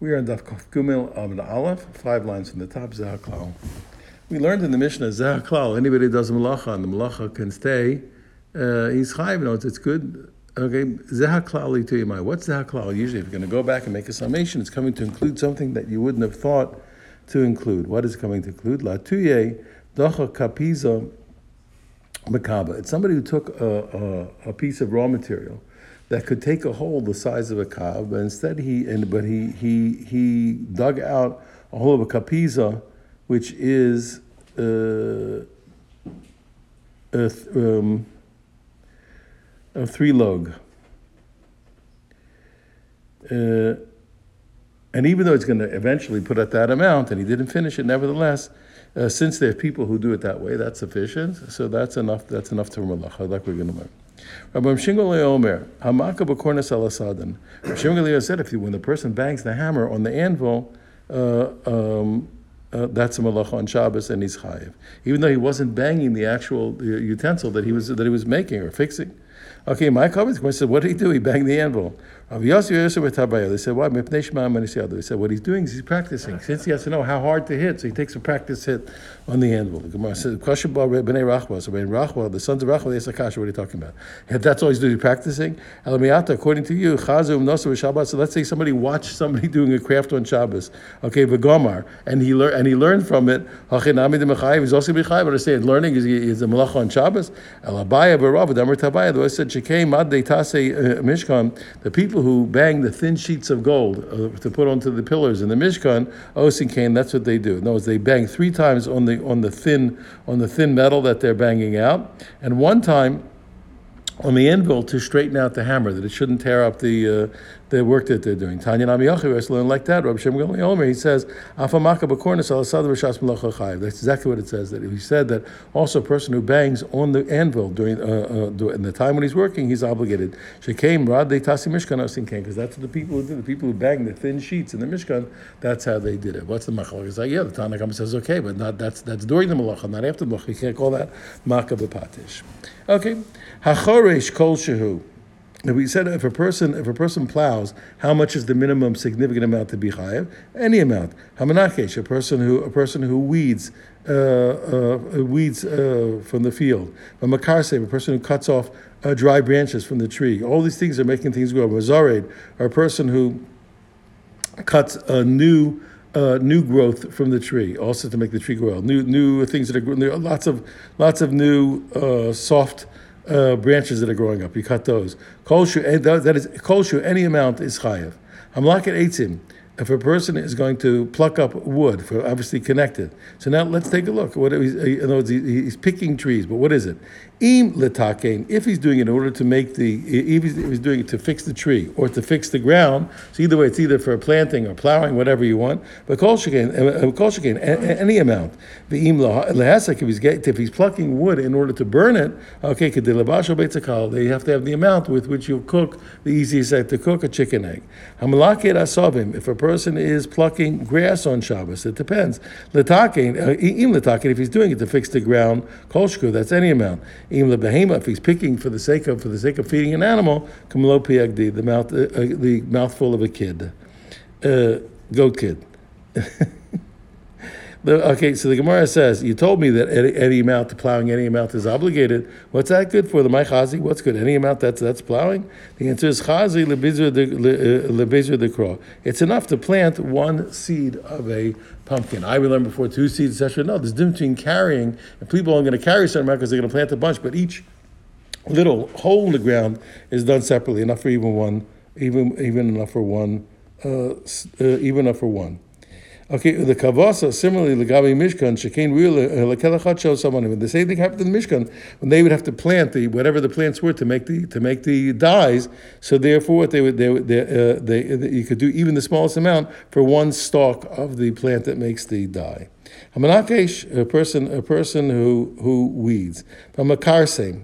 We are in Daf Kuf Gumel Amid Aleph, five lines from the top, Zahaklal. We learned in the Mishnah, Zahaklal, anybody who does malacha and the malacha can stay, uh, he's chayv, knows it's good. Okay, Zahaklali to Yamai. What's Zahaklal? Usually, if you're going to go back and make a summation, it's coming to include something that you wouldn't have thought to include. What is coming to include? Latuye Dacha Kapiza Makaba. It's somebody who took a, a, a piece of raw material that could take a hole the size of a cob, but instead he and but he he he dug out a hole of a kapiza, which is uh, a, th- um, a three log. Uh, and even though it's going to eventually put at that amount, and he didn't finish it, nevertheless, uh, since there are people who do it that way, that's sufficient. So that's enough. That's enough to malacha, like we're going to learn. Rabbi Shingol Omer, Hamaka b'kornas alasadan. Shingol said, if you, when the person bangs the hammer on the anvil, uh, um, uh, that's a malacha on Shabbos and he's chayiv, even though he wasn't banging the actual utensil that he was that he was making or fixing. Okay, my comments said, what did he do? He banged the anvil. They said, why? They said, what he's doing is he's practicing. Since he has to know how hard to hit, so he takes a practice hit on the anvil. The Gemara says, B'nei Rachwa. So B'nei Rachwa, the sons of Rachwa, they Kasha, what are you talking about? If that's all he's doing, practicing. according to you, So let's say somebody watched somebody doing a craft on Shabbos. Okay, V'gomar, and he learned and he learned from it. He's also b'chayiv. Understand? Learning is is a malacha on Shabbos. Elabaya b'rav, Damar Tabaya. The said, Shekei mad de tase uh, mishkan. The people people who bang the thin sheets of gold uh, to put onto the pillars in the Mishkan, Osin Kane, that's what they do. In other words, they bang three times on the on the thin on the thin metal that they're banging out, and one time on the anvil to straighten out the hammer, that it shouldn't tear up the uh, the work that they're doing. Tanya Nami learn like that. Rabbi Shem Omer, he says, That's exactly what it says. That he said that also a person who bangs on the anvil during uh, uh, in the time when he's working, he's obligated. Shekem rad they tasi mishkan because that's what the people who do. The people who bang the thin sheets in the mishkan, that's how they did it. What's the machal? It's like yeah, the Tanakh says okay, but not that's that's during the malacha, not after the malacha. You can't call that maka b'patish. Okay, hachoresh kol shehu we said if a person if a person plows, how much is the minimum significant amount to be chayav? Any amount. Hamanakesh, a person who a person who weeds uh, uh, weeds uh, from the field. A makarse, a person who cuts off uh, dry branches from the tree. All these things are making things grow. Mazared, a person who cuts a new uh, new growth from the tree, also to make the tree grow. New new things that are growing. There are lots of lots of new uh, soft uh, branches that are growing up. You cut those. Kolshu, eh, that is kolshu. Any amount is chayev. Hamlaket eitzim if a person is going to pluck up wood, for obviously connected. So now let's take a look. What he's, he's picking trees, but what is it? Im letakein, if he's doing it in order to make the, if he's, if he's, doing it to fix the tree or to fix the ground, so either way, it's either for planting or plowing, whatever you want. But kol shekain, eh, eh, eh, any amount. The im lehasek, if he's if he's plucking wood in order to burn it, okay, kedilabasho beitzakal, they have to have the amount with which you'll cook the easiest way to cook a chicken egg. Hamalaket asavim, if a person is plucking grass on Shabbos, it depends. Letakein, uh, im letakein, if he's doing it to fix the ground, kol that's any amount. Even the behema, if he's picking for the sake of for the sake of feeding an animal, kamlo piagdi, the mouth uh, uh, the mouthful of a kid, uh, goat kid. The, okay, so the Gemara says, you told me that any, any, amount plowing, any amount is obligated. What's that good for? The my? What's good? Any amount that's that's plowing? The answer is chazi lebizur the uh, crow. It's enough to plant one seed of a pumpkin. I remember before two seeds, etc. No, there's difference between carrying, and people aren't going to carry certain amount because they're going to plant a bunch, but each little hole in the ground is done separately, enough for even one, even even enough for one, uh, uh, even enough for one. Okay, the kavasa similarly legabi mishkan shekain real uh, lekelachat shel someone. The same thing happened in mishkan when they would have to plant the whatever the plants were to make the to make the dyes. So therefore, what they would they, they, uh, they, you could do even the smallest amount for one stalk of the plant that makes the dye. A person a person who who weeds. Hamakarse,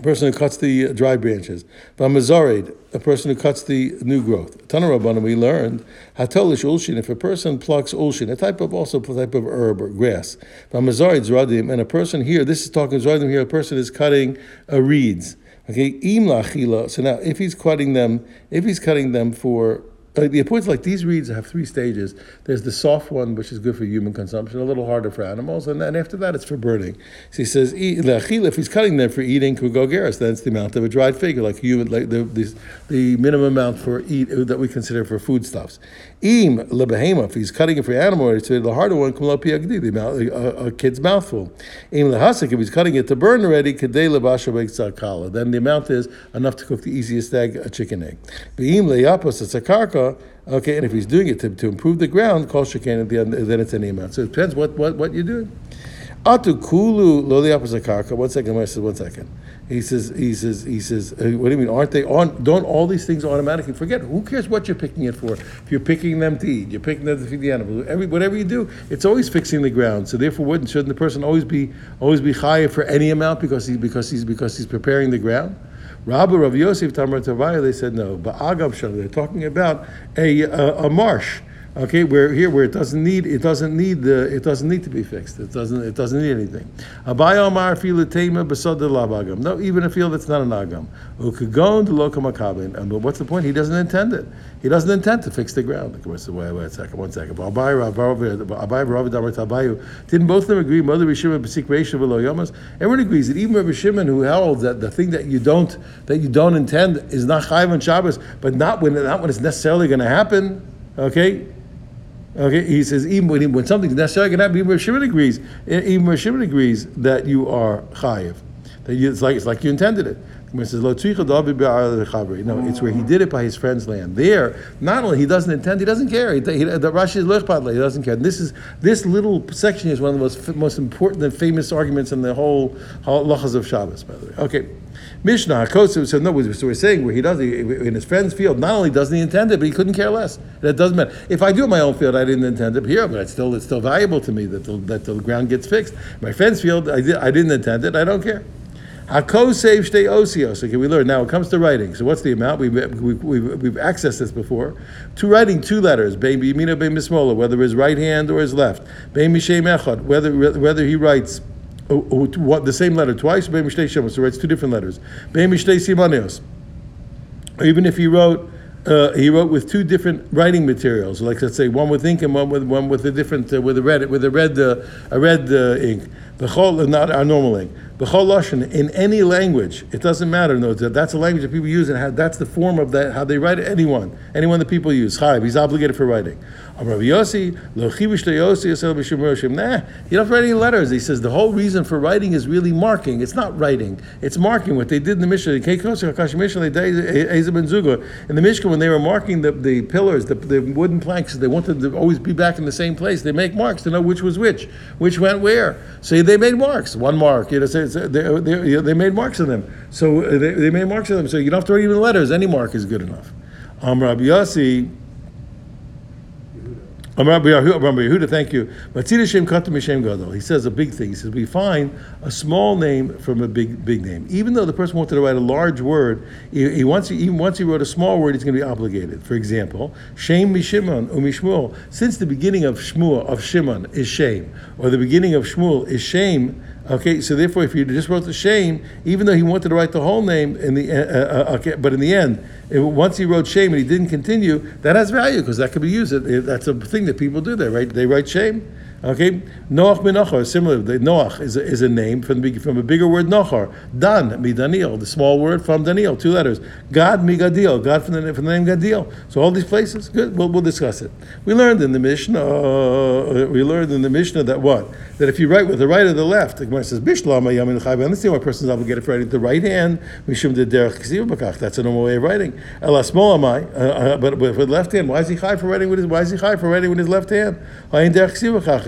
a person who cuts the dry branches. Vamazarid, a person who cuts the new growth. Tanarabana, we learned, hatolish ulshin, if a person plucks ulshin, a type of also a type of herb or grass. Vamazarid zradim, and a person here, this is talking zradim here, a person is cutting uh, reeds. Okay, im lachila. So now, if he's cutting them, if he's cutting them for uh, uh, the points like these reeds have three stages. There's the soft one, which is good for human consumption, a little harder for animals, and then after that, it's for burning. So he says, if he's cutting them for eating kugogeris, then it's the amount of a dried fig, like human, like the, the, the minimum amount for eat that we consider for foodstuffs. Im lebehema, if he's cutting it for animal, it's the harder one, kumlo piagdi, the amount, a, a kid's mouthful. Im lehasik, if he's cutting it to burn already, kadei lebasha then the amount is enough to cook the easiest egg, a chicken egg. Beim leyapos, it's a karka, okay, and if he's doing it to, to improve the ground, kol shekain, then it's any amount. So it depends what, what, what you're doing. Atu kulu lo. One second, Moshe says, one second. He says, he says, he says, uh, what do you mean? Aren't they on? Don't all these things automatically forget? Who cares what you're picking it for? If you're picking them to eat, you're picking them to feed the animal. Every whatever you do, it's always fixing the ground. So therefore, wouldn't shouldn't the person always be always be higher for any amount because he because he's because he's preparing the ground? Rabbi Rav Yosef Tamar Tavaya, they said no. But Agab Shal, they're talking about a, a, a marsh. Okay, where here where it doesn't need it doesn't need the it doesn't need to be fixed. It doesn't it doesn't need anything. No, even a field that's not an agam. And but what's the point? He doesn't intend it. He doesn't intend to fix the ground. Like, wait, wait, a second, one second. Didn't both of them agree? Mother Rishima Besik Yomas. Everyone agrees that even Rabbi Shimon, who held that the thing that you don't that you don't intend is not chayv on Shabbos, but not when not when it's necessarily going to happen. Okay, Okay, he says even when, he, when something's necessary, can happen. Even Shimon agrees. Even Shimon agrees that you are chayiv. That you, it's like it's like you intended it. He says No, it's where he did it by his friend's land. There, not only he doesn't intend, he doesn't care. He, he, the Rashi is lechpadle. He doesn't care. And this is this little section is one of the most most important and famous arguments in the whole halachas of Shabbos. By the way, okay. Mishnah Hakosu. said no, so we're saying where he does in his friend's field. Not only doesn't he intend it, but he couldn't care less. That doesn't matter. If I do in my own field, I didn't intend it here, but it's still it's still valuable to me that the, that the ground gets fixed. My friend's field, I, did, I didn't intend it. I don't care. Hakosef shtei osios. Okay, we learn. Now it comes to writing. So what's the amount? We've, we've, we've, we've accessed this before. To writing two letters, bein b'yamina, bein b'smola, whether his right hand or his left. Bein mishem echad, whether, whether he writes what, the same letter twice, so writes two different letters. Even if he wrote uh, he wrote with two different writing materials, like let's say one with ink and one with one with a different uh, with a red with a red uh, a red uh, ink. B'chol, not our normal ink. In any language, it doesn't matter. No, that's a language that people use, and that's the form of that how they write it. Anyone, anyone that people use. He's obligated for writing. Nah, you don't write any letters. He says the whole reason for writing is really marking. It's not writing. It's marking. What they did in the Mishnah, in the Mishnah, when they were marking the, the pillars, the, the wooden planks, they wanted to always be back in the same place. They make marks to know which was which, which went where. So they made marks. One mark, you know, so Uh, they, uh, they, they made marks on them. So they, they made marks on them. So you don't have to write even letters. Any mark is good enough. Um, Rabbi Yossi, um, um, Yehuda, thank you. He says a big thing. He says we find a small name from a big big name. Even though the person wanted to write a large word, he, he once he, even once he wrote a small word, he's going to be obligated. For example, Shem Mishimon Umishmuel. Since the beginning of Shmuel of Shimon is Shem, or the beginning of Shmuel is Shem. Okay, so therefore, if you just wrote the shame, even though he wanted to write the whole name in the, uh, uh, okay, but in the end, it, once he wrote shame and he didn't continue, that has value because that could be used. It, it, that's a thing that people do. They write, they write shame. Okay, Noach ben Nachar, similar. The Noach is a, is a name from the, from a bigger word Nachar. Dan mi Daniel, the small word from Daniel, two letters. God mi Gadiel, God from the, from the name Gadiel. So all these places, good. We'll, we'll discuss it. We learned in the Mishnah. Uh, we learned in the Mishnah that what that if you write with the right or the left, the Gemara says Bishlama Yamin. I understand why a person is obligated for writing the right hand. Mishum de Derech That's a normal way of writing. Ela small am I, but with left hand, why is he high for writing with his? Why is he high for writing with his left hand?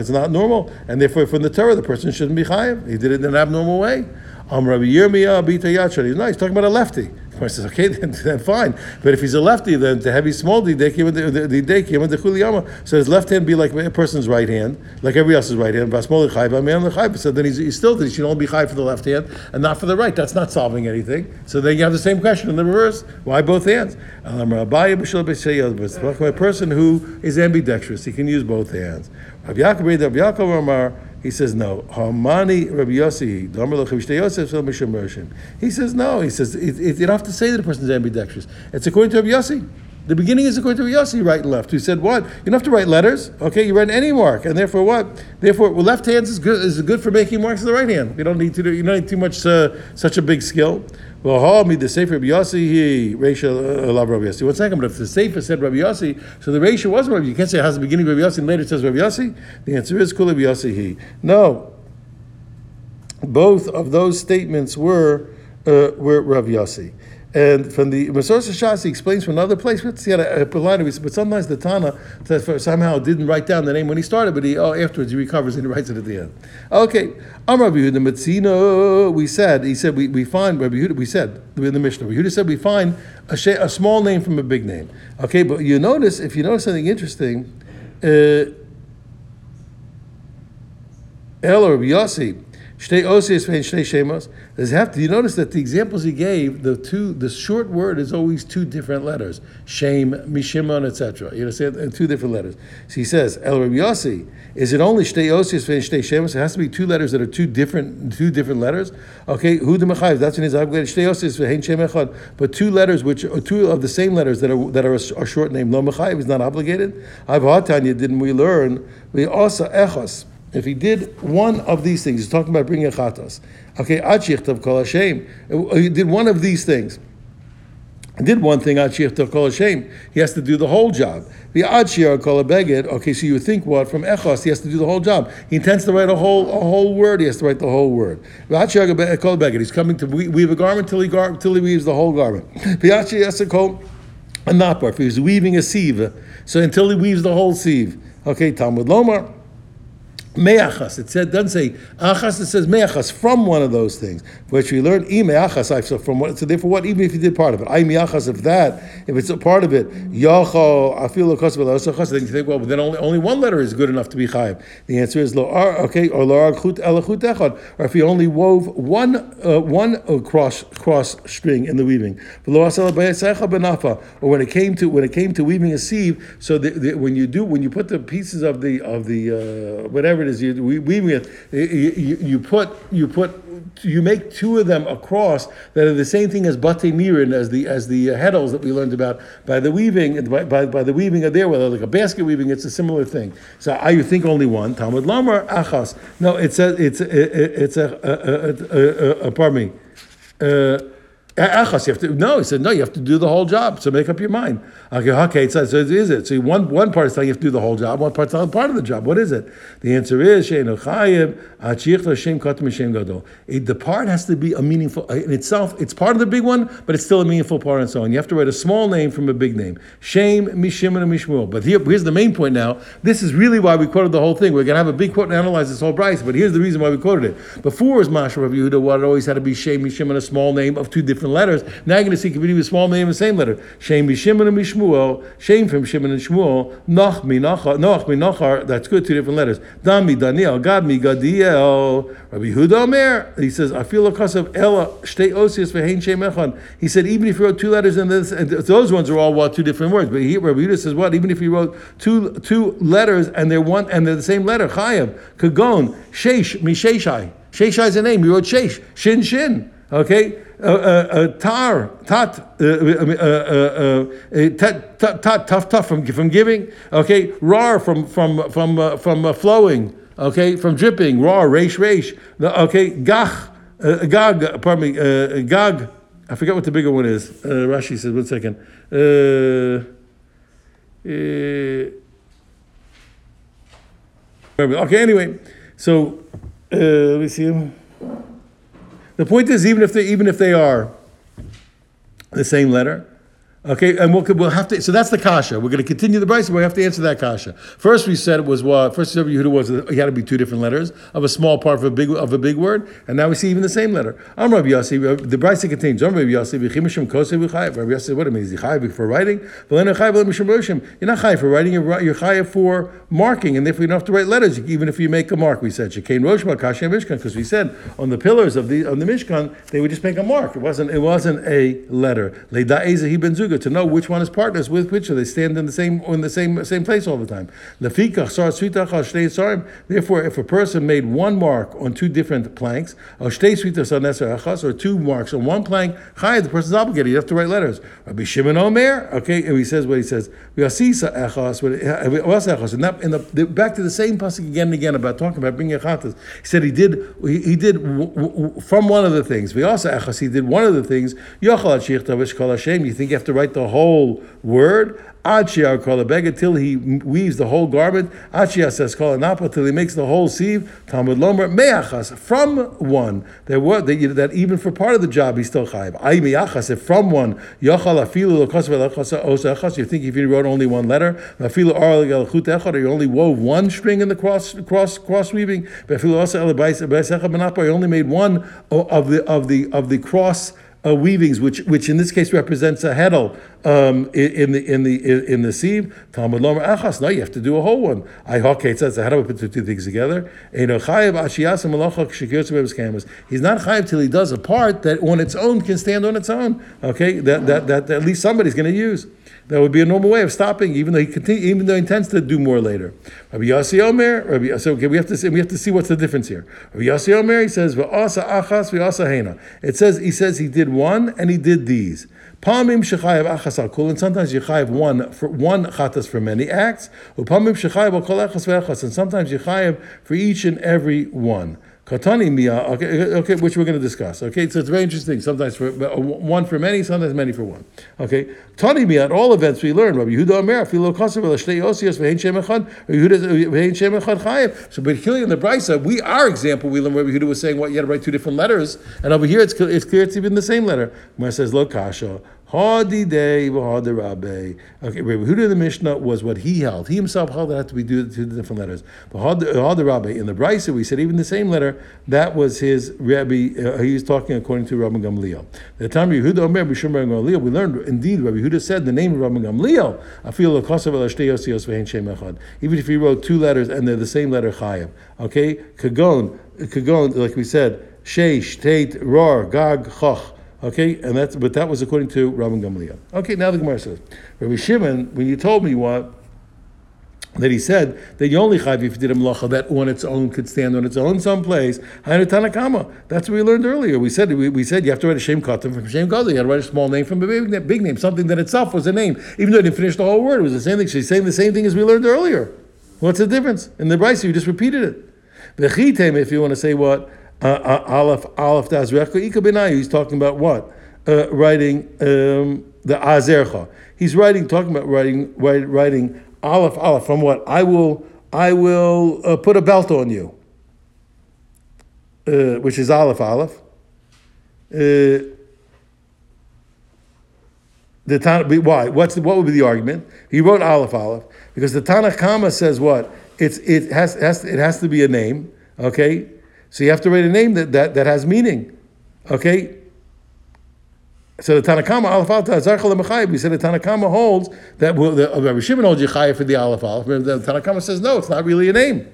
It's not normal, and therefore from the Torah the person shouldn't be chayiv. He did it in an abnormal way. Um, Rabbi Yirmiyah Bita. He's. He's talking about a lefty. The says, okay, then, then, fine. But if he's a lefty, then the heavy small the the chuliyama. So his left hand be like a person's right hand, like every else's right hand. So then he's, he's still he should only be high for the left hand and not for the right. That's not solving anything. So then you have the same question in the reverse. Why both hands? A person who is ambidextrous, he can use both hands. Yaakov, Yaakov. He says no. Hamani Rabbi Yossi, He says no. He says it, it, you don't have to say that the person is ambidextrous. It's according to Rabbi Yossi. The beginning is according to Rabbi Yossi, right and left. Who said what? You don't have to write letters. Okay, you write any mark, and therefore what? Therefore, well, left hands is good is good for making marks with the right hand. You don't need to do. You don't need too much uh, such a big skill. Me the sefer Rabbi Yossi he Reisha love Rabbi Yossi. One second, but if the sefer said Rabbi Yossi, so the Reisha wasn't Rabbi. You can't say it has the beginning of Rabbi Yossi and later it says Rabbi Yossi. The answer is Kul Rabbi Yossi he. No, both of those statements were uh, were Rav Yossi. And from the Masoros Shas, he explains from another place. Let's see how to but sometimes the Tana somehow didn't write down the name when he started, but he oh afterwards he recovers and he writes it at the end. Okay, Am Rabbi Yehuda Metzino. We said he said we, we find Rabbi Yehuda. We said in the Mishnah. Rabbi Yehuda said we find a, a small name from a big name. Okay, but you notice if you notice something interesting. Uh, El Rabbi Yossi And. Does have to? You notice that the examples he gave, the two, the short word is always two different letters. Shame, mishimon, etc. You? And two different letters. So he says, El Rabbi Yossi, is it only shtei osios and shtei shemos? It has to be two letters that are two different, two different letters. Okay, who the mechayiv? That's when he's upgraded shtei osios v'hein shem echad. But two letters, which are two of the same letters that are that are a, short name. Lo mechayiv is not obligated. I've Tanya, didn't we learn? We also echos. If he did one of these things, he's talking about bringing a chatas. Okay, achichtav kol Hashem. Uh, he did one of these things. He did one thing, achichtav kol Hashem. He has to do the whole job. The achir kol beged. Okay, so you think what from echos? He has to do the whole job. He intends to write a whole a whole word. He has to write the whole word. The kol beged. He's coming to weave a garment till he gar, till he weaves the whole garment. The achir call a napar. He's weaving a sieve, so until he weaves the whole sieve. Okay, Talmud Lomar. Me'achas. It said, doesn't say achas, it says me'achas, from one of those things, which we learned, i me'achas, so from what, so therefore what, even if you did part of it, I me'achas, if that, if it's a part of it, yacho, lokos v'losachas, then you think, well, then only, only one letter is good enough to be chayiv. The answer is lo ar, okay, or lo ar chut elachut echad, or if you only wove one, uh, one uh, cross, cross string in the weaving, or when it came to, when it came to weaving a sieve, so the, the, when you do, when you put the pieces of the, of the, uh, whatever it is you weaving it, you, you put you put you make two of them across that are the same thing as bate mirin as the as the heddles that we learned about by the weaving by, by, by the weaving of there whether like a basket weaving it's a similar thing. So I you think only one Talmud Lamar achas. No, it's a it's a, it's a, a, a, a, a pardon me. Uh, You have to no. He said no. You have to do the whole job. So make up your mind. Okay, okay. So, so is it? So one one part is telling you have to do the whole job. One part is telling part of the job. What is it? The answer is gadol. The part has to be a meaningful uh, in itself. It's part of the big one, but it's still a meaningful part and so on. You have to write a small name from a big name. Shem mishim and mishmuel. But here, here's the main point. Now, this is really why we quoted the whole thing. We're going to have a big quote and analyze this whole Braisa. But here's the reason why we quoted it. Before was Masha Rav Yehuda, what it always had to be mishim and a small name of two different different letters. Now you're going to see Kavidi with small name and same letter. Shem Shimon and Mishmuel, Shem from Shimon and Shmuel, Noch mi Nachar, Noch mi Nachar, that's good, two different letters. Dami Daniel, Gad mi Gadiel, Rabbi Huda Omer, he says, I feel a cause of Ella, Shtei Osius Vehain Shem Echon. He said, even if you wrote two letters in this, and those ones are all what, two different words. But he, Rabbi Huda says, what, even if you wrote two two letters and they're one and they're the same letter, Chayav, Kagon, Sheish, Misheshai. Sheshai is a name. You wrote Shesh, Shin Shin. Okay, uh, uh, uh tar, uh, uh, tat, tat, tough, tough from from giving. Okay, rar from from from from flowing. Okay, from dripping. Rar, reish, reish. Okay, gach, gag. Pardon me, gag. I forget what the bigger one is. Rashi says, one second. okay, anyway, so let me see. The point is, even if they even if they are the same letter, Okay, and we'll, we'll have to. So that's the kasha. We're going to continue the Braisa. We have to answer that kasha. First, we said it was what. First, Yehuda was it had to be two different letters of a small part of a big of a big word, and now we see even the same letter. I'm Rabbi Yossi. Uh, the Braisa contains Rabbi Yossi. V'chimishim kosei v'chayev. Rabbi Yossi, what it means? Chayev for writing. You're not chayev for writing. You're, you're chayev for marking, and therefore you don't have to write letters, even if you make a mark. We said shekain roshma kasha mishkan because we said on the pillars of the on the mishkan they would just make a mark. It wasn't it wasn't a letter. Leida ben to know which one is partners with which, so they stand in the same in the same same place all the time. Therefore, if a person made one mark on two different planks, or two marks on one plank, the person's obligated. You have to write letters. Rabbi Shimon Omer, okay, and he says what he says. We asisa echas, and that in the, the back to the same pasuk again and again about talking about bringing chatas. He said he did he, he did w- w- from one of the things. We also echas, he did one of the things. You think you have to write the whole word? Achia kol beggar till he weaves the whole garment. Achia says kol napa till he makes the whole sieve. Talmud lomer meachas from one. There was that, even for part of the job he's still chayiv. Ay meachas if from one yachal afilu lokos You think if you wrote only one letter afilu galchut echad or you only wove one string in the cross cross cross weaving. Afilu asa elabais You only made one of the of the of the cross uh, weavings, which which in this case represents a heddle um, in, the in the in the sieve. Talmud lomer achas. No, you have to do a whole one. I it says the heddle put the two things together. He's not chayiv till he does a part that on its own can stand on its own. Okay, that that, that, that at least somebody's going to use. That would be a normal way of stopping, even though he continue, even though he intends to do more later. Rabbi Yossi Omer, Rabbi, so okay, we have to see, we have to see what's the difference here. Rabbi Yossi Omer, he says v'asa achas v'asa hena. It says he says he did one and he did these. Palmim shechayev achas al and sometimes you chayev one for one chatas for many acts. Upamim shechayev al kol achas and sometimes you chayev for each and every one. Katani miya, okay, okay, which we're going to discuss. Okay, so it's very interesting. Sometimes for uh, one for many, sometimes many for one. Okay, Tani miya. At all events, we learn. Rabbi Yehuda Omer, filo kasav shtei osios v'hein shem echad, Yehuda v'hein shem chayev. So, but here in the brisa, we our example, we learn Rabbi Yehuda was saying what you had to write two different letters, and over here it's it's clear it's even the same letter. Where it says lo kasha. Hadi day, hadi rabbe. Okay, Rabbi Huda the Mishnah was what he held. He himself held that had to be two different letters. But hadi rabbe in the Brisa we said even the same letter. That was his Rabbi. Uh, he was talking according to Rabbi Gamliel. The time Rabbi Huda Omer Bishum Rabbi Gamliel, we learned indeed Rabbi Huda said the name of Rabbi Gamliel. I feel Even if he wrote two letters and they're the same letter Chayim. Okay, Kagon, Kagon, like we said, Sheish, Tate, Ror, Gag, Choch. Okay, and that's but that was according to Rabban Gamliel. Okay, now the Gemara says, Rabbi Shimon, when you told me what that he said that you only chayv if you did a malacha that on its own could stand on its own someplace. Tanakama. That's what we learned earlier. We said we, we said you have to write a shem katan from shem gadol. You had to write a small name from a big, big name, something that itself was a name, even though it didn't finish the whole word. It was the same thing. She's saying the same thing as we learned earlier. What's the difference in the brisa? You just repeated it. The chitem, if you want to say what Aleph Aleph Dazrecha He's talking about what uh, writing um, the Azercha. He's writing, talking about writing, writing, writing Aleph Aleph from what I will, I will uh, put a belt on you, uh, which is Aleph Aleph. Uh, the Tan- why? What's what would be the argument? He wrote Aleph Aleph because the Tanakh Kama says what? It's it has, has it has to be a name. Okay, so you have to write a name that, that, that has meaning. Okay? So the Tanakama Aleph Alta We said the Tanakama holds that well, the, uh, Rabbi Shimon holds Yechaya for the Aleph Aleph. The Tanakama says no, it's not really a name.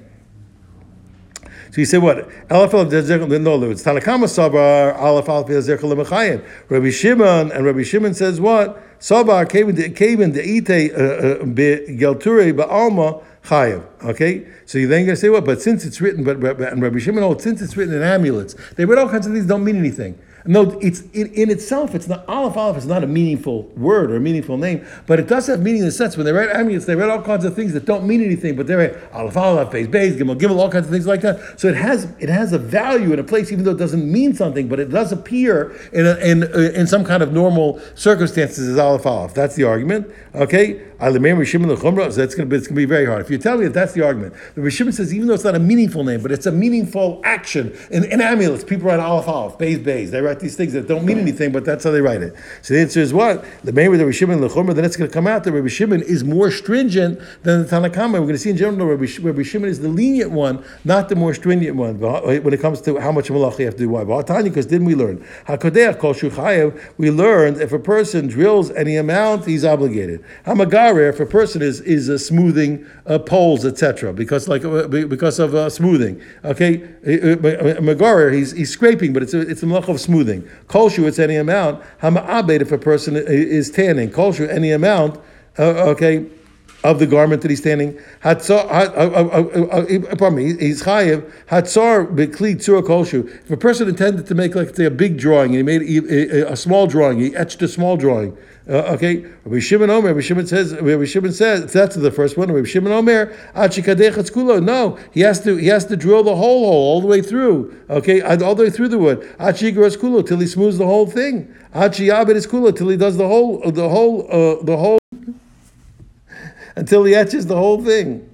So he said what? Aleph Aleph no, it's Tanakama Sabar Aleph Aleph Zerchel Lemachayim. Rabbi Shimon and Rabbi Shimon says what? Sabar came in the ite uh, uh, gelture ba'alma chayev. Okay, so you're then going to say what? But since it's written, but, but and Rabbi Shimon, oh, since it's written in amulets, they read all kinds of things don't mean anything. No, it's in, in itself, it's not Aleph Aleph is not a meaningful word or a meaningful name, but it does have meaning in the sense when they write amulets, they write all kinds of things that don't mean anything, but they write Aleph Aleph, Beis Beis, Gimel Gimel, all kinds of things like that. So it has it has a value in a place, even though it doesn't mean something, but it does appear in a, in in some kind of normal circumstances as Aleph Aleph. That's the argument. Okay, so that's going to be it's going to be very hard. If you tell me that that's the argument, the Rishim says even though it's not a meaningful name, but it's a meaningful action in, in amulets, people write Aleph Aleph, Beis Beis, they write write these things that don't mean anything, but that's how they write it. So the answer is what? The main with the Shimon Lechumra, then it's going to come out that Rabbi Shimon is more stringent than the Tanakhama. We're going to see in general Rabbi, Rabbi Shimon is the lenient one, not the more stringent one when it comes to how much malach you have to do. Why? Because didn't we learn? Kol shuchayev, we learned if a person drills any amount, he's obligated. Hamagare, if a person is is uh, smoothing uh, poles, etc., because like uh, because of uh, smoothing. Okay, uh, uh, Magarer, he's he's scraping, but it's a, it's a malach of smoothing smoothing. Kolshu, it's any amount. Hama'abed, if a person is tanning. Kolshu, any amount. Uh, okay, of the garment that he's standing. Uh, uh, uh, pardon me, he's chayiv. Kolshu. If a person intended to make like say a big drawing and he made a, a, a small drawing, he etched a small drawing. Uh, okay, Rabbi Shimon Omer. Rabbi Shimon says. Rabbi Shimon says that's the first one. Rabbi Shimon Omer. No, he has to. He has to drill the whole hole all the way through. Okay, all the way through the wood. Achigras kulo till he smooths the whole thing. Achiyabed is till he does the whole. The whole. Uh, the whole until he etches the whole thing.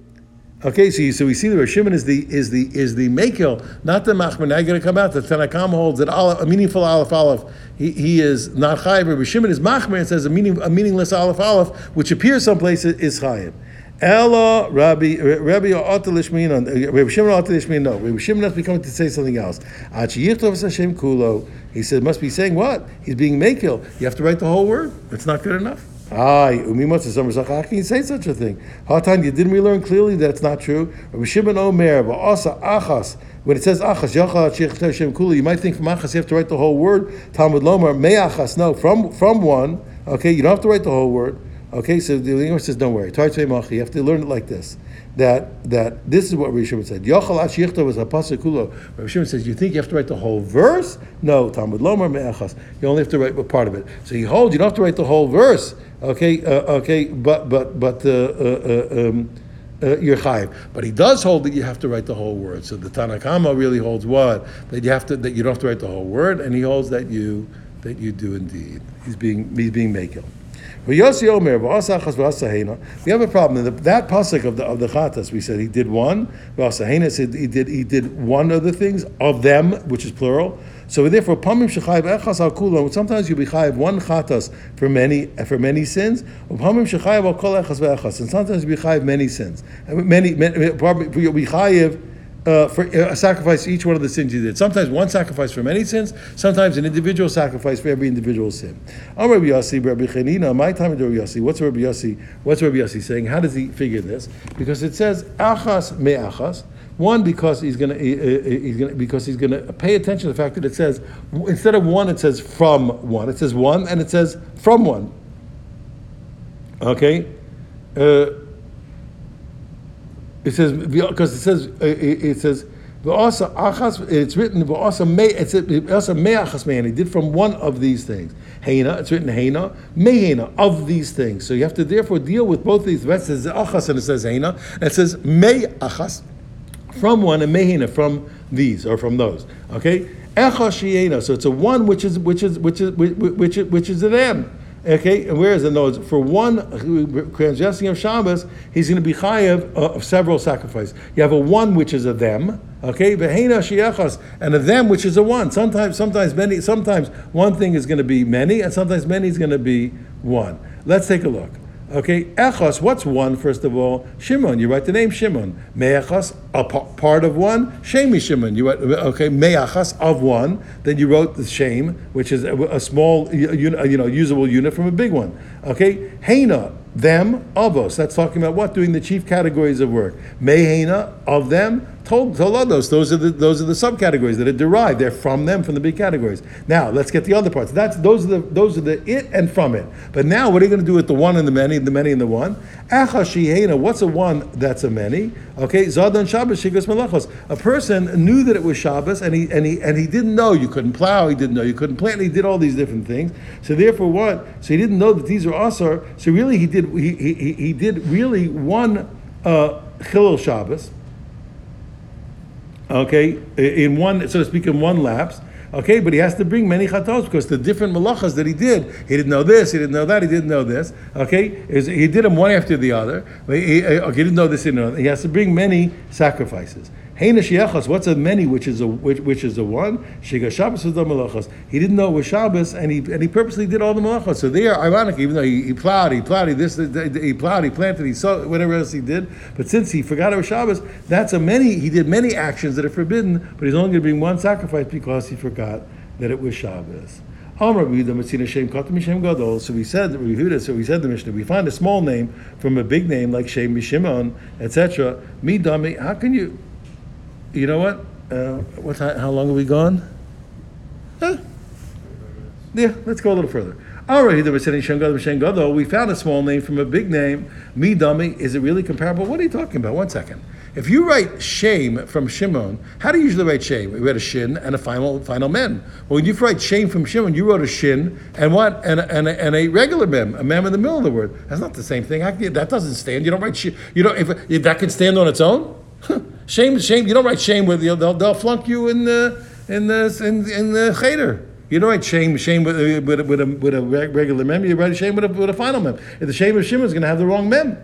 Okay, so, you, so we see that Rosh is the is the is the makil, not the machmer. Now you're going to come out. The Tanakam holds that aleph, a meaningful aleph aleph. He, he is not chayiv. Rosh Shimon is machmer. It says a meaning a meaningless aleph aleph, which appears someplace is chayiv. Ella Rabbi Rabbi Otelishmin uh, Rabbi Shimon Otelishmin no Rabbi Shimon must be coming to say something else. Achi Yichtov Hashem Kulo. He said must be saying what? He's being makil. You have to write the whole word. It's not good enough. Aye, umimot summer How can you say such a thing? Hatan, you didn't we learn clearly that it's not true? Rabbi Shimon Omer, va'asa achas. When it says achas, Hashem kula, you might think from achas you have to write the whole word. Talmud Lomar, me achas. No, from from one. Okay, you don't have to write the whole word. Okay, so the English says, don't worry. You have to learn it like this. That that this is what Rabbi Shimon said. Yochal Ashichta was a pasakulo. Rabbi Shimon says, you think you have to write the whole verse? No, Talmud Lomar me'achas. You only have to write a part of it. So you hold, you don't have to write the whole verse. Okay, uh, okay, but but but uh, uh, um, uh, chayiv. But he does hold that you have to write the whole word. So the Tanakama really holds what that you have to that you don't have to write the whole word, and he holds that you that you do indeed. He's being he's being makil. We have a problem. That, pasuk of the of the chatas, we said he did one. V'asahena said he did he did one of the things of them, which is plural. So therefore, pamim shechayiv echas al. Sometimes you be chayiv one chatas for many for many sins. Pamim shechayiv al kol echas ve'echas, and sometimes you be chayiv many sins. Many, many probably you be chayiv uh, for a sacrifice each one of the sins you did. Sometimes one sacrifice for many sins, sometimes an individual sacrifice for every individual sin. I'm Rabbi Yossi, Rabbi Chanina, my time Rabbi Yossi. What's Rabbi Yossi? What's Rabbi Yossi saying? How does he figure this? Because it says achas me achas. One because he's going to he's going because he's going to pay attention to the fact that it says instead of one it says from one. It says one and it says from one. Okay. Uh, it says because it says uh, it says also achas. It's written also may. It's also me'ani. Did from one of these things. Heina. It's written heina me'heina of these things. So you have to therefore deal with both these. It says achas and it says heina. And it says me'achas from one and me'heina from these or from those. Okay. Echashiena. So it's a one which is which is which is which is which is, which is a them. Okay, and whereas in those for one transgressing of Shabbos, he's going to be chayav uh, of several sacrifices. You have a one which is a them, okay, behena shiachas, and a them which is a one. Sometimes, sometimes many, sometimes one thing is going to be many, and sometimes many is going to be one. Let's take a look. Okay, echos. What's one, first of all, Shimon. You write the name Shimon. Me'echos, a part of one. Shemi Shimon. You write okay. Me'achas of one. Then you wrote the shame, which is a, a small, you know, usable unit from a big one. Okay, Hena. Them avos. That's talking about what doing the chief categories of work. Mehena of them told tolados. Those are the those are the subcategories that are derived. They're from them from the big categories. Now let's get the other parts. That's those are the those are the it and from it. But now what are you going to do with the one and the many, the many and the one? Achashihena. What's a one that's a many? Okay, Zadan Shabbos Shigas Malachos. A person knew that it was Shabbos and he and he and he didn't know you couldn't plow. He didn't know you couldn't plant. He did all these different things. So therefore, what? So he didn't know that these are asar. So really, he did he he, he did really one uh, Chilul Shabbos okay, in one, so to speak, in one lapse. Okay, but he has to bring many chatos because the different malachas that he did, he didn't know this, he didn't know that, he didn't know this. Okay, he did them one after the other. He, okay, he didn't know this, he didn't know. That. He has to bring many sacrifices. Heina what's a many, which is a which, which is a one? Shiga Shabbos is the malachas. He didn't know it was Shabbos, and he and he purposely did all the malachas. So they are ironic, even though he, he plowed, he plowed, he this, he plowed, he planted, he sowed, whatever else he did. But since he forgot it was Shabbos, that's a many. He did many actions that are forbidden, but he's only going to bring one sacrifice because he forgot that it was Shabbos. So we said we viewed it, so we said the Mishnah. We find a small name from a big name like Shem Mishimon, etc. Me dummy. How can you? You know what? Uh, what? How long have we gone? Huh? Yeah, let's go a little further. Already, there was. We found a small name from a big name. Me dummy. Is it really comparable? What are you talking about? One second. If you write shame from Shimon, how do you usually write shame? We write a shin and a final final mem. Well, when you write shame from Shimon, you wrote a shin and what? And, and, a, and a regular mem, a mem in the middle of the word. That's not the same thing. that doesn't stand. You don't write sh- You don't. If, if that can stand on its own. shame, shame. You don't write shame with they'll, they'll flunk you in the in the in, in the cheder. You don't write shame, shame with, with, with, a, with a regular mem. You write shame with a, with a final mem. If the shame of Shimon is going to have the wrong mem,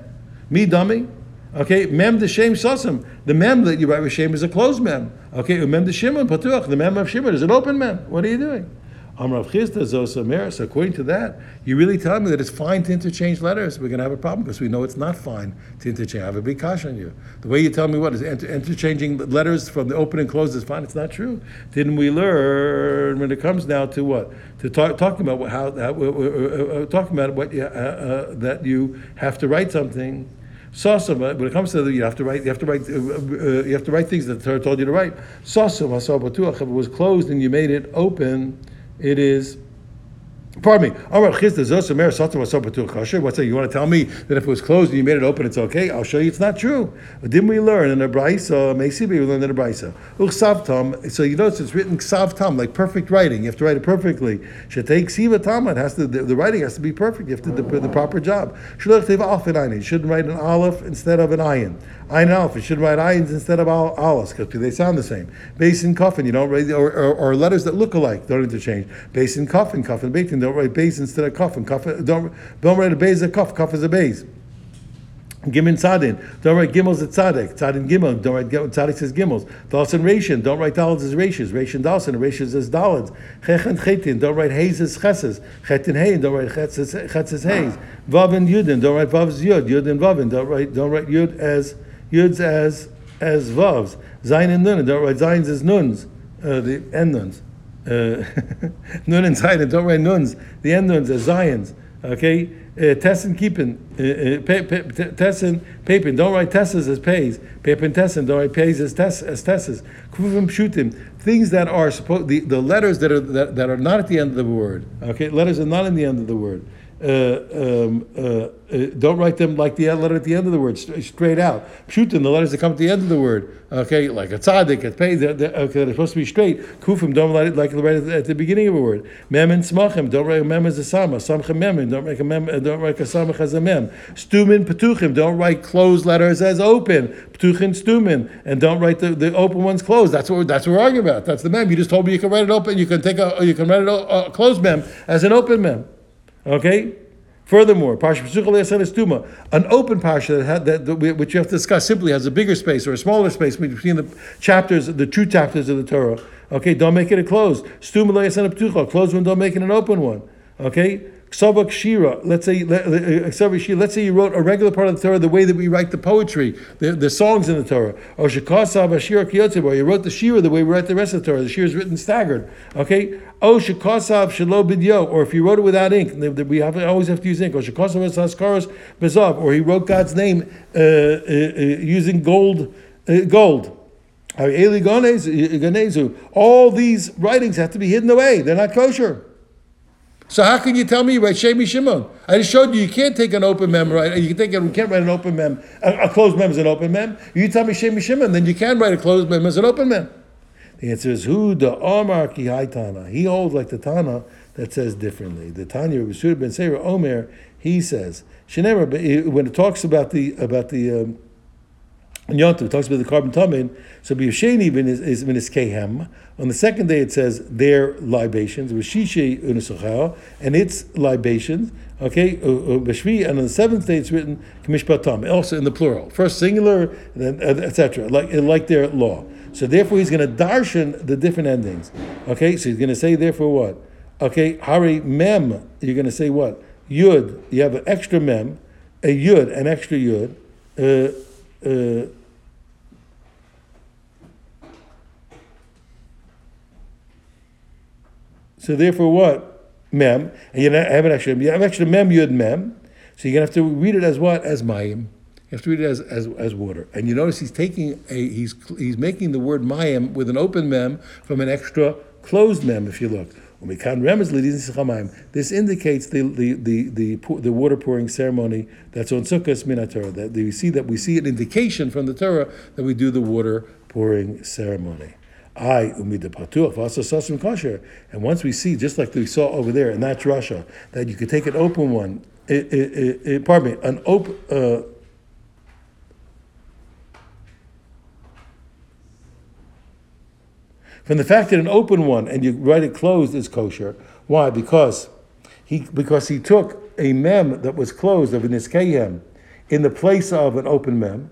me dummy. Okay, mem the shame sasim. The mem that you write with shame is a closed mem. Okay, mem the shimon patuach. The mem of shimon is an open mem. What are you doing? According to that, you really tell me that it's fine to interchange letters. We're going to have a problem because we know it's not fine to interchange. I have a big cash on you. The way you tell me what is inter- interchanging letters from the open and closed is fine. It's not true. Didn't we learn when it comes now to what to talk talking about how, how uh, uh, uh, talking about what you, uh, uh, that you have to write something Sasam, when it comes to the, you have to write, you have to write, uh, uh, you have to write things that the Torah told you to write. Sasam, if it was closed and you made it open, it is Pardon me. What's that? You want to tell me that if it was closed and you made it open, it's okay? I'll show you it's not true. Didn't we learn in the Braisa? Maybe we learned in the Braisa. So you notice it's written ksavtam, like perfect writing. You have to write it perfectly. Shetei ksiva. It has to. The, the, writing has to be perfect. You have to do the, the proper job. You shouldn't write an aleph instead of an ayin. Ayin aleph. You shouldn't write ayins instead of aleph because they sound the same. Base in coffin. You don't write or, or, or, letters that look alike. Don't interchange. Base in coffin. Coffin. Don't write base instead of kaf, don't don't write a base as a kaf, kaf is a base. Gimel tzadin. Don't write gimels at tzaddik. Tzadin gimel. Don't write tzaddik says gimels. Dalsin ration. Don't write dalads as ratios. Ration dalsin. Ratios as dalads. Chechen chetin. Don't write hays as cheses. Chetin hay. Don't write chetz as as. Vav and yudin. Don't write vav as yud. Yud and vavin. Don't write don't write yud as yuds as as vavs. Zayin and nun. Don't write zayins as nuns. Uh, the end nuns. Uh, nun and Zayin, don't write nuns. The end nuns are Zayins. Okay? Uh, Tessin Keepin, uh, Tessin Papin, don't write Tessas as pays. Papin Tessin, don't write pays as Tess as Tessas. Kuvim Shutim, things that are supposed the, the letters that are that, that are not at the end of the word. Okay, letters are not in the end of the word. Uh, um, uh, uh, don't write them like the letter at the end of the word, straight out. Them, the letters that come at the end of the word. Okay, like a tzaddik, a pay, they're, they're, okay, they're supposed to be straight. Kufim, don't write it like right at, at the beginning of a word. Mem and smachim, don't write a mem as a sama. Samchem mem, don't write a mem, don't write a samach as a mem. Stumin petuchim, don't write closed letters as open. Petuchin stumin, and don't write the, the open ones closed. That's what that's what we're arguing about. That's the mem. You just told me you can write it open. You can take a you can write it a, a closed mem as an open mem. Okay? Furthermore, Parsha Tuma, an open Parsha that, had, that, that, which you have to discuss simply has a bigger space or a smaller space between the chapters, the two chapters of the Torah. Okay, don't make it a closed. Stuma closed one, don't make it an open one. Okay? Ksavak Shira, let's say, uh, let's say you wrote a regular part of the Torah the way that we write the poetry, the, the songs in the Torah. Or Shekasav Ashira Kiyotzibar, you wrote the Shira the way we write the rest of the Torah. The Shira is written staggered. Okay? Oh Shekasav Shalo Bidyo, or if you wrote it without ink, we have, always have to use ink. Or Shekasav Saskaros Bezav, or he wrote God's name uh, uh, uh using gold. Uh, gold. All these writings have to be hidden away. They're not kosher. So how can you tell me you write Shemi Shimon? I just showed you you can't take an open mem, right? You can take you can't write an open mem. A, a closed mem is an open mem. You tell me Shemi Shimon, then you can write a closed mem as an open mem. The answer is who the Omar ki Tana. He holds like the Tana that says differently. The Tanya Rasudah ben Seir Omer, he says, Shenemar, when it talks about the about the um, Yontif, talks about the carbon tamin. So B'Yasheni is is kehem. On the second day, it says their libations, and its libations. Okay, B'Shvi, and on the seventh day, it's written Kamishpatam, also in the plural, first singular, then etc. Like like their law. So therefore, he's going to darshan the different endings. Okay, so he's going to say therefore what? Okay, Hari Mem, you're going to say what? Yud, you have an extra Mem, a Yud, an extra Yud. Uh, uh, So therefore, what mem? And you have an extra. You have extra mem yud mem. So you're gonna have to read it as what? As mayim. You have to read it as, as, as water. And you notice he's taking a he's he's making the word mayim with an open mem from an extra closed mem. If you look. This indicates the the the the, the water pouring ceremony that's on Sukkot min Torah. That we see that we see an indication from the Torah that we do the water pouring ceremony. I umida patuach v'asa sasim kosher. And once we see, just like we saw over there in that drasha, that you could take an open one. It, it, it- pardon me, an open. Uh, from the fact that an open one and you write it closed is kosher. Why? Because he because he took a mem that was closed of an iskayem in the place of an open mem.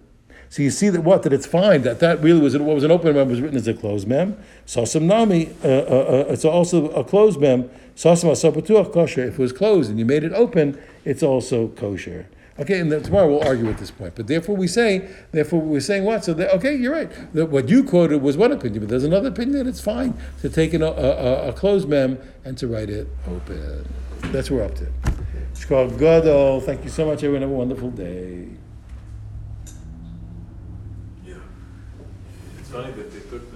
So you see that what that it's fine that that really was what was an open mem was written as a closed mem. Sasam nami, uh, uh, uh, it's also a closed mem. Sasam asapatuach kosher. If it was closed and you made it open, it's also kosher. Okay, and tomorrow we'll argue at this point. But therefore we say, therefore we're saying what? So okay, you're right. That what you quoted was one opinion, but there's another opinion that it's fine to take an, a, a, a closed mem and to write it open. That's what we're up to. Shkol Gadol. Thank you so much, everyone. Have a wonderful day. It's funny that they took